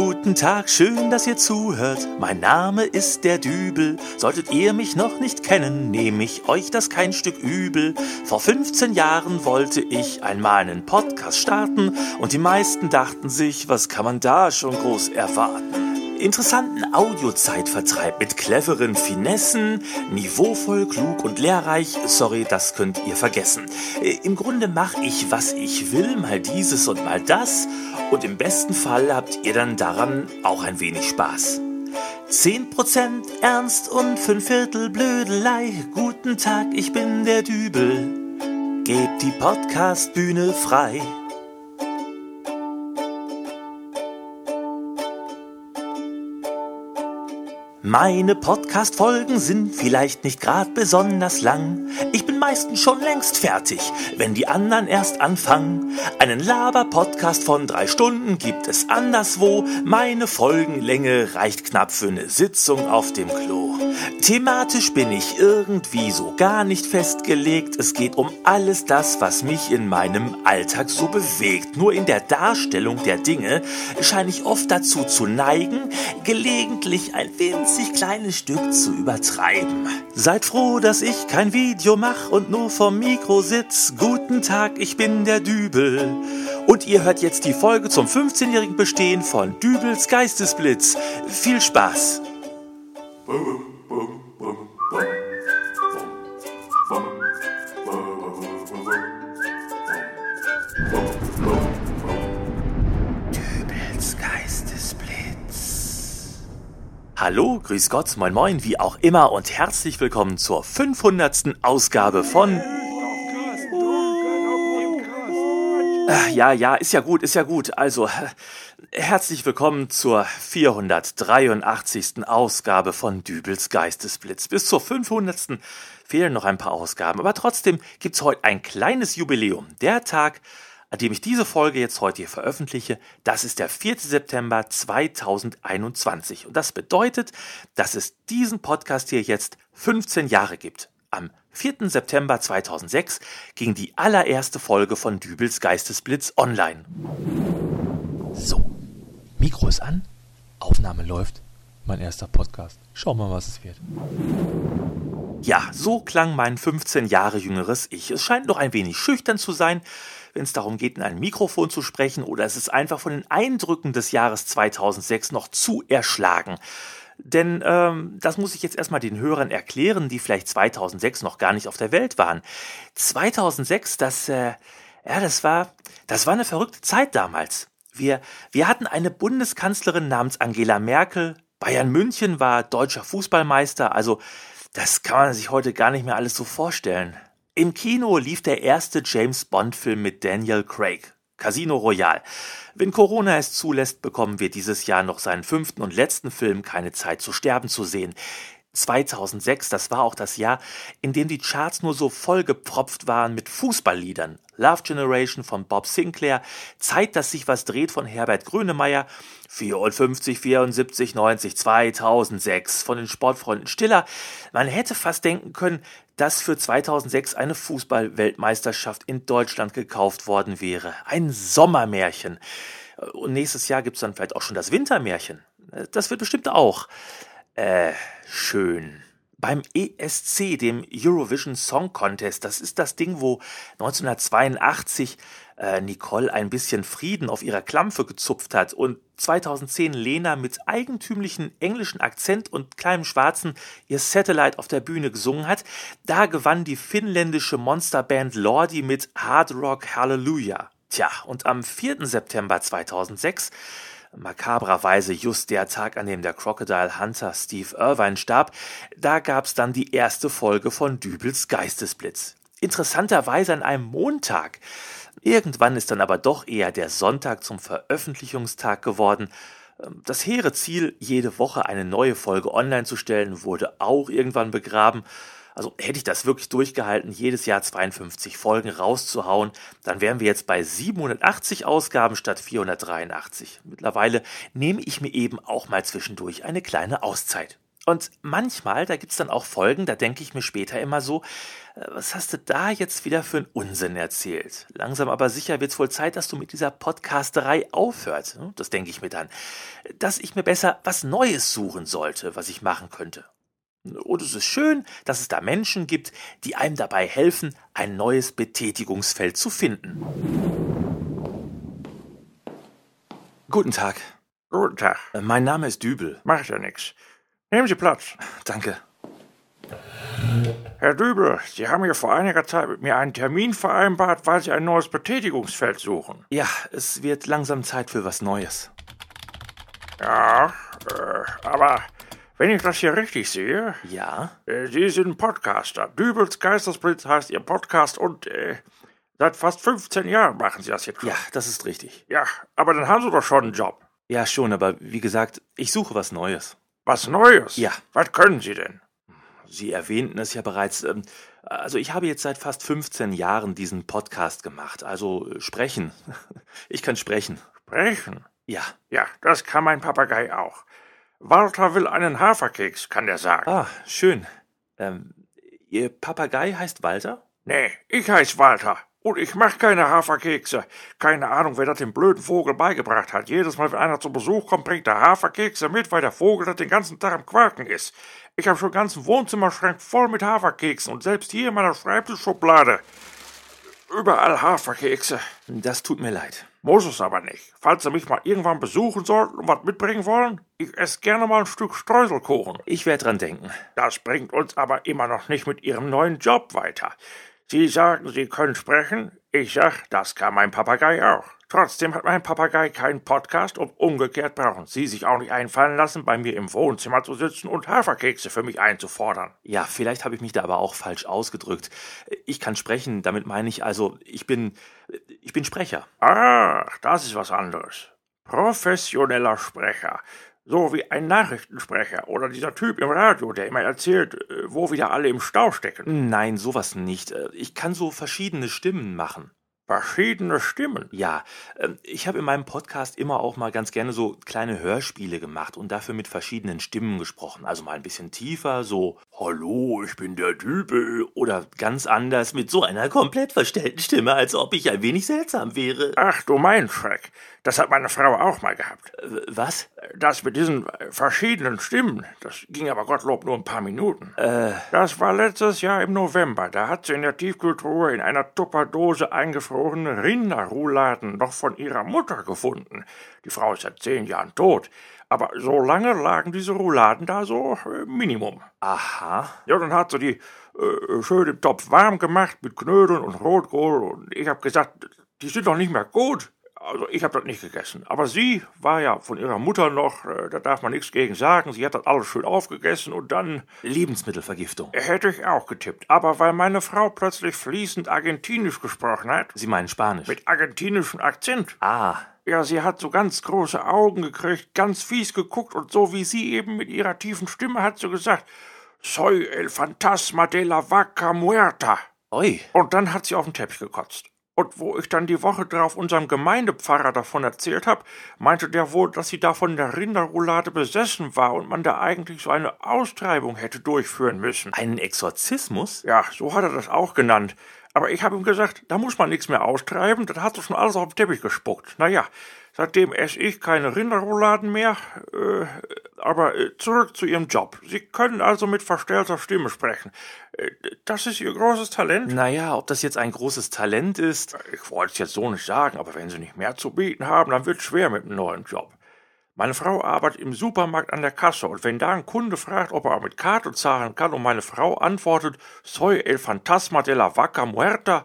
Guten Tag, schön, dass ihr zuhört. Mein Name ist der Dübel. Solltet ihr mich noch nicht kennen, nehme ich euch das kein Stück übel. Vor 15 Jahren wollte ich einmal einen Podcast starten und die meisten dachten sich, was kann man da schon groß erwarten? Interessanten Audiozeitvertreib mit cleveren Finessen, niveauvoll, klug und lehrreich. Sorry, das könnt ihr vergessen. Äh, Im Grunde mache ich, was ich will, mal dieses und mal das. Und im besten Fall habt ihr dann daran auch ein wenig Spaß. 10% Ernst und 5 Viertel Blödelei. Guten Tag, ich bin der Dübel. Gebt die Podcastbühne frei. Meine Podcast-Folgen sind vielleicht nicht grad besonders lang. Ich bin meistens schon längst fertig, wenn die anderen erst anfangen. Einen Laber-Podcast von drei Stunden gibt es anderswo. Meine Folgenlänge reicht knapp für eine Sitzung auf dem Klo. Thematisch bin ich irgendwie so gar nicht festgelegt. Es geht um alles das, was mich in meinem Alltag so bewegt. Nur in der Darstellung der Dinge scheine ich oft dazu zu neigen, gelegentlich ein winzig kleines Stück zu übertreiben. Seid froh, dass ich kein Video mach und nur vom Mikro sitz. Guten Tag, ich bin der Dübel. Und ihr hört jetzt die Folge zum 15-jährigen Bestehen von Dübels Geistesblitz. Viel Spaß! Dübels Geistesblitz. Hallo, grüß Gott, moin moin, wie auch immer und herzlich willkommen zur 500. Ausgabe von... Äh, Ja, ja, ist ja gut, ist ja gut. Also, äh, herzlich willkommen zur 483. Ausgabe von Dübels Geistesblitz. Bis zur 500. fehlen noch ein paar Ausgaben, aber trotzdem gibt's heute ein kleines Jubiläum. Der Tag, an dem ich diese Folge jetzt heute hier veröffentliche, das ist der 4. September 2021. Und das bedeutet, dass es diesen Podcast hier jetzt 15 Jahre gibt. Am 4. September 2006 ging die allererste Folge von Dübels Geistesblitz online. So, Mikro ist an, Aufnahme läuft, mein erster Podcast. Schau mal, was es wird. Ja, so klang mein 15 Jahre jüngeres Ich. Es scheint noch ein wenig schüchtern zu sein, wenn es darum geht, in ein Mikrofon zu sprechen, oder es ist einfach von den Eindrücken des Jahres 2006 noch zu erschlagen. Denn ähm, das muss ich jetzt erstmal den Hörern erklären, die vielleicht 2006 noch gar nicht auf der Welt waren. 2006, das, äh, ja, das war, das war eine verrückte Zeit damals. Wir, wir hatten eine Bundeskanzlerin namens Angela Merkel. Bayern München war deutscher Fußballmeister. Also, das kann man sich heute gar nicht mehr alles so vorstellen. Im Kino lief der erste James Bond-Film mit Daniel Craig. Casino Royale. Wenn Corona es zulässt, bekommen wir dieses Jahr noch seinen fünften und letzten Film Keine Zeit zu sterben zu sehen. 2006, das war auch das Jahr, in dem die Charts nur so vollgepropft waren mit Fußballliedern. Love Generation von Bob Sinclair, Zeit, dass sich was dreht von Herbert Grönemeyer, 54, 74, 90, 2006 von den Sportfreunden Stiller. Man hätte fast denken können, dass für 2006 eine Fußballweltmeisterschaft in Deutschland gekauft worden wäre. Ein Sommermärchen. Und nächstes Jahr gibt's dann vielleicht auch schon das Wintermärchen. Das wird bestimmt auch. Äh, schön. Beim ESC, dem Eurovision Song Contest, das ist das Ding, wo 1982 äh, Nicole ein bisschen Frieden auf ihrer Klampfe gezupft hat und 2010 Lena mit eigentümlichen englischen Akzent und kleinem Schwarzen ihr Satellite auf der Bühne gesungen hat, da gewann die finnländische Monsterband Lordi mit Hard Rock Hallelujah. Tja, und am 4. September 2006 makabrerweise just der Tag, an dem der Crocodile Hunter Steve Irvine starb, da gab's dann die erste Folge von Dübels Geistesblitz. Interessanterweise an einem Montag. Irgendwann ist dann aber doch eher der Sonntag zum Veröffentlichungstag geworden. Das hehre Ziel, jede Woche eine neue Folge online zu stellen, wurde auch irgendwann begraben. Also hätte ich das wirklich durchgehalten, jedes Jahr 52 Folgen rauszuhauen, dann wären wir jetzt bei 780 Ausgaben statt 483. Mittlerweile nehme ich mir eben auch mal zwischendurch eine kleine Auszeit. Und manchmal, da gibt's dann auch Folgen, da denke ich mir später immer so, äh, was hast du da jetzt wieder für einen Unsinn erzählt? Langsam aber sicher wird's wohl Zeit, dass du mit dieser Podcasterei aufhörst. Hm, das denke ich mir dann. Dass ich mir besser was Neues suchen sollte, was ich machen könnte. Und es ist schön, dass es da Menschen gibt, die einem dabei helfen, ein neues Betätigungsfeld zu finden. Guten Tag. Guten Tag. Äh, Mein Name ist Dübel. Macht ja nichts. Nehmen Sie Platz. Danke. Herr Dübel, Sie haben hier vor einiger Zeit mit mir einen Termin vereinbart, weil Sie ein neues Betätigungsfeld suchen. Ja, es wird langsam Zeit für was Neues. Ja, äh, aber wenn ich das hier richtig sehe, Ja? äh, Sie sind Podcaster. Dübels Geistersblitz heißt Ihr Podcast und äh, seit fast 15 Jahren machen Sie das jetzt schon. Ja, das ist richtig. Ja, aber dann haben Sie doch schon einen Job. Ja, schon, aber wie gesagt, ich suche was Neues. Was Neues? Ja. Was können Sie denn? Sie erwähnten es ja bereits. ähm, Also ich habe jetzt seit fast 15 Jahren diesen Podcast gemacht. Also äh, sprechen. Ich kann sprechen. Sprechen? Ja. Ja, das kann mein Papagei auch. Walter will einen Haferkeks, kann der sagen. Ah, schön. Ähm, Ihr Papagei heißt Walter? Nee, ich heiß Walter. Und ich mach keine Haferkekse. Keine Ahnung, wer das dem blöden Vogel beigebracht hat. Jedes Mal, wenn einer zu Besuch kommt, bringt er Haferkekse mit, weil der Vogel das den ganzen Tag am Quaken ist. Ich habe schon ganzen Wohnzimmerschrank voll mit Haferkeksen und selbst hier in meiner Schreibtischschublade. Überall Haferkekse. Das tut mir leid. Muss es aber nicht. Falls Sie mich mal irgendwann besuchen sollten und was mitbringen wollen, ich esse gerne mal ein Stück Streuselkuchen. Ich werde dran denken. Das bringt uns aber immer noch nicht mit Ihrem neuen Job weiter. Sie sagen, Sie können sprechen. Ich sag, das kann mein Papagei auch. Trotzdem hat mein Papagei keinen Podcast und umgekehrt brauchen Sie sich auch nicht einfallen lassen, bei mir im Wohnzimmer zu sitzen und Haferkekse für mich einzufordern. Ja, vielleicht habe ich mich da aber auch falsch ausgedrückt. Ich kann sprechen, damit meine ich also, ich bin, ich bin Sprecher. Ach, das ist was anderes. Professioneller Sprecher. So wie ein Nachrichtensprecher oder dieser Typ im Radio, der immer erzählt, äh, wo wieder alle im Stau stecken. Nein, sowas nicht. Ich kann so verschiedene Stimmen machen. Verschiedene Stimmen. Ja, ähm, ich habe in meinem Podcast immer auch mal ganz gerne so kleine Hörspiele gemacht und dafür mit verschiedenen Stimmen gesprochen. Also mal ein bisschen tiefer, so Hallo, ich bin der Dübel. Oder ganz anders mit so einer komplett verstellten Stimme, als ob ich ein wenig seltsam wäre. Ach du mein Schreck. Das hat meine Frau auch mal gehabt. Äh, Was? Das mit diesen äh, verschiedenen Stimmen, das ging aber Gottlob nur ein paar Minuten. Äh, Das war letztes Jahr im November. Da hat sie in der Tiefkühltruhe in einer Tupperdose eingefrorene Rinderrouladen noch von ihrer Mutter gefunden. Die Frau ist seit zehn Jahren tot. Aber so lange lagen diese Rouladen da so äh, Minimum. aha. Ja, dann hat sie die äh, schön im Topf warm gemacht mit Knödeln und Rotkohl und ich hab gesagt, die sind doch nicht mehr gut. Also ich hab das nicht gegessen. Aber sie war ja von ihrer Mutter noch, äh, da darf man nichts gegen sagen. Sie hat das alles schön aufgegessen und dann Lebensmittelvergiftung. hätte ich auch getippt. Aber weil meine Frau plötzlich fließend Argentinisch gesprochen hat, Sie meinen Spanisch. mit argentinischem Akzent, ah, ja, sie hat so ganz große Augen gekriegt, ganz fies geguckt und so wie sie eben mit ihrer tiefen Stimme hat sie gesagt, Soy el fantasma de la vaca muerta. oi. Und dann hat sie auf den Teppich gekotzt. Und wo ich dann die Woche drauf unserem Gemeindepfarrer davon erzählt habe, meinte der wohl, dass sie da von der Rinderroulade besessen war und man da eigentlich so eine Austreibung hätte durchführen müssen. Einen Exorzismus? Ja, so hat er das auch genannt. Aber ich habe ihm gesagt, da muss man nichts mehr austreiben, das hat doch schon alles auf den Teppich gespuckt. Naja, seitdem esse ich keine Rinderrouladen mehr. Äh, aber äh, zurück zu Ihrem Job. Sie können also mit verstellter Stimme sprechen. Äh, das ist Ihr großes Talent? Naja, ob das jetzt ein großes Talent ist. Ich wollte es jetzt so nicht sagen, aber wenn Sie nicht mehr zu bieten haben, dann wird schwer mit einem neuen Job. Meine Frau arbeitet im Supermarkt an der Kasse und wenn da ein Kunde fragt, ob er auch mit Karte zahlen kann und meine Frau antwortet, soy el fantasma de la vaca muerta, äh,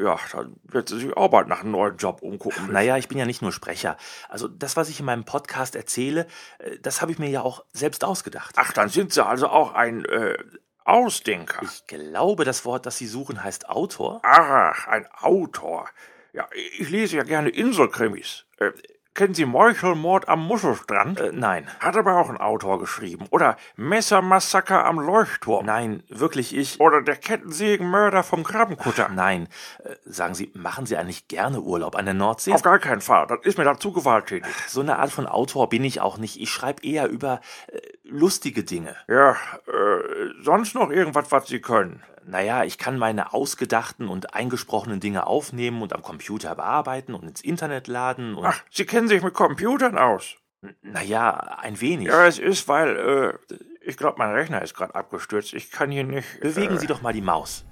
ja, dann wird sie sich auch bald nach einem neuen Job umgucken. Naja, ich bin ja nicht nur Sprecher. Also das, was ich in meinem Podcast erzähle, äh, das habe ich mir ja auch selbst ausgedacht. Ach, dann sind Sie also auch ein äh, Ausdenker. Ich glaube, das Wort, das Sie suchen, heißt Autor. Ach, ein Autor. Ja, ich lese ja gerne Inselkrimis. Äh, kennen Sie Meuchelmord am Muschelstrand? Äh, nein. Hat aber auch ein Autor geschrieben. Oder Messermassaker am Leuchtturm. Nein, wirklich ich. Oder der Kettensägenmörder vom Krabbenkutter. Nein. Äh, sagen Sie, machen Sie eigentlich gerne Urlaub an der Nordsee? Auf gar keinen Fall. Das ist mir dazu gewalttätig. So eine Art von Autor bin ich auch nicht. Ich schreibe eher über, äh, lustige Dinge. Ja, äh, sonst noch irgendwas, was Sie können? Naja, ich kann meine ausgedachten und eingesprochenen Dinge aufnehmen und am Computer bearbeiten und ins Internet laden und. Ach, Sie kennen sich mit Computern aus. Naja, ein wenig. Ja, es ist, weil, äh, ich glaube, mein Rechner ist gerade abgestürzt. Ich kann hier nicht. Bewegen äh, Sie doch mal die Maus.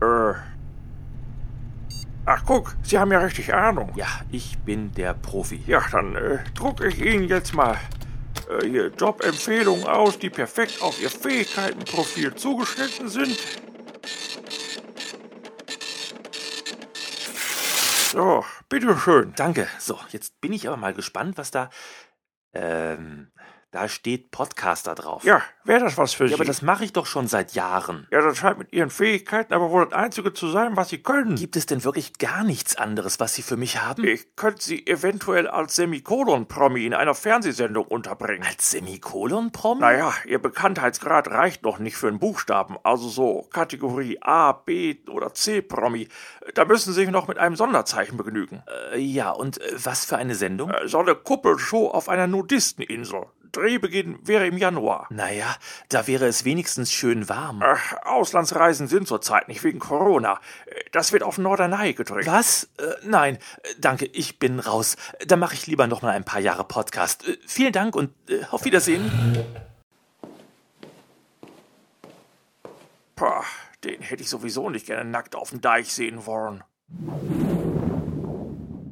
Äh. Ach, guck, Sie haben ja richtig Ahnung. Ja, ich bin der Profi. Ja, dann äh, drucke ich Ihnen jetzt mal äh, Jobempfehlungen aus, die perfekt auf Ihr Fähigkeitenprofil zugeschnitten sind. So, bitteschön. Danke. So, jetzt bin ich aber mal gespannt, was da. Ähm, da steht Podcaster drauf. Ja, wäre das was für Sie? Ja, aber das mache ich doch schon seit Jahren. ja, das scheint mit Ihren Fähigkeiten aber wohl das Einzige zu sein, was Sie können. Gibt es denn wirklich gar nichts anderes, was Sie für mich haben? Ich könnte Sie eventuell als Semikolon-Promi in einer Fernsehsendung unterbringen. Als Semikolon-Prom? Naja, Ihr Bekanntheitsgrad reicht noch nicht für einen Buchstaben, also so Kategorie A, B oder C-Promi. Da müssen Sie sich noch mit einem Sonderzeichen begnügen. Äh, ja, und äh, was für eine Sendung? Äh, So eine Kuppelshow auf einer Nudisteninsel. Drehbeginn wäre im Januar. Naja, da wäre es wenigstens schön warm. Ach, Auslandsreisen sind zurzeit nicht wegen Corona. Das wird auf Norderney gedreht. Was? Äh, nein, danke, ich bin raus. Da mache ich lieber noch mal ein paar Jahre Podcast. Äh, vielen Dank und äh, auf Wiedersehen. Pah, den hätte ich sowieso nicht gerne nackt auf dem Deich sehen wollen.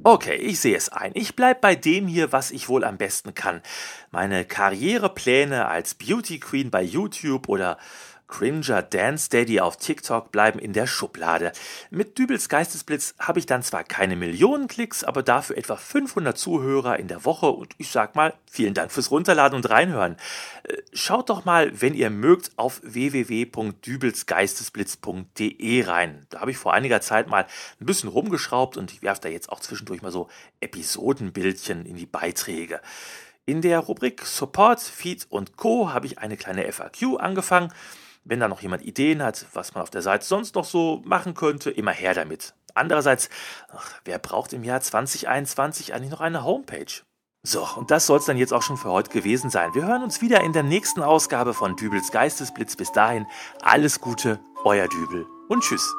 Okay, ich sehe es ein. Ich bleib bei dem hier, was ich wohl am besten kann. Meine Karrierepläne als Beauty Queen bei YouTube oder Cringer Dance Daddy auf TikTok bleiben in der Schublade. Mit Dübels Geistesblitz habe ich dann zwar keine Millionen Klicks, aber dafür etwa 500 Zuhörer in der Woche und ich sag mal, vielen Dank fürs Runterladen und Reinhören. Äh, Schaut doch mal, wenn ihr mögt, auf www.dübelsgeistesblitz.de rein. Da habe ich vor einiger Zeit mal ein bisschen rumgeschraubt und ich werfe da jetzt auch zwischendurch mal so Episodenbildchen in die Beiträge. In der Rubrik Support, Feed und Co. habe ich eine kleine FAQ angefangen. Wenn da noch jemand Ideen hat, was man auf der Seite sonst noch so machen könnte, immer her damit. Andererseits, ach, wer braucht im Jahr 2021 eigentlich noch eine Homepage? So, und das soll es dann jetzt auch schon für heute gewesen sein. Wir hören uns wieder in der nächsten Ausgabe von Dübels Geistesblitz. Bis dahin, alles Gute, euer Dübel und tschüss.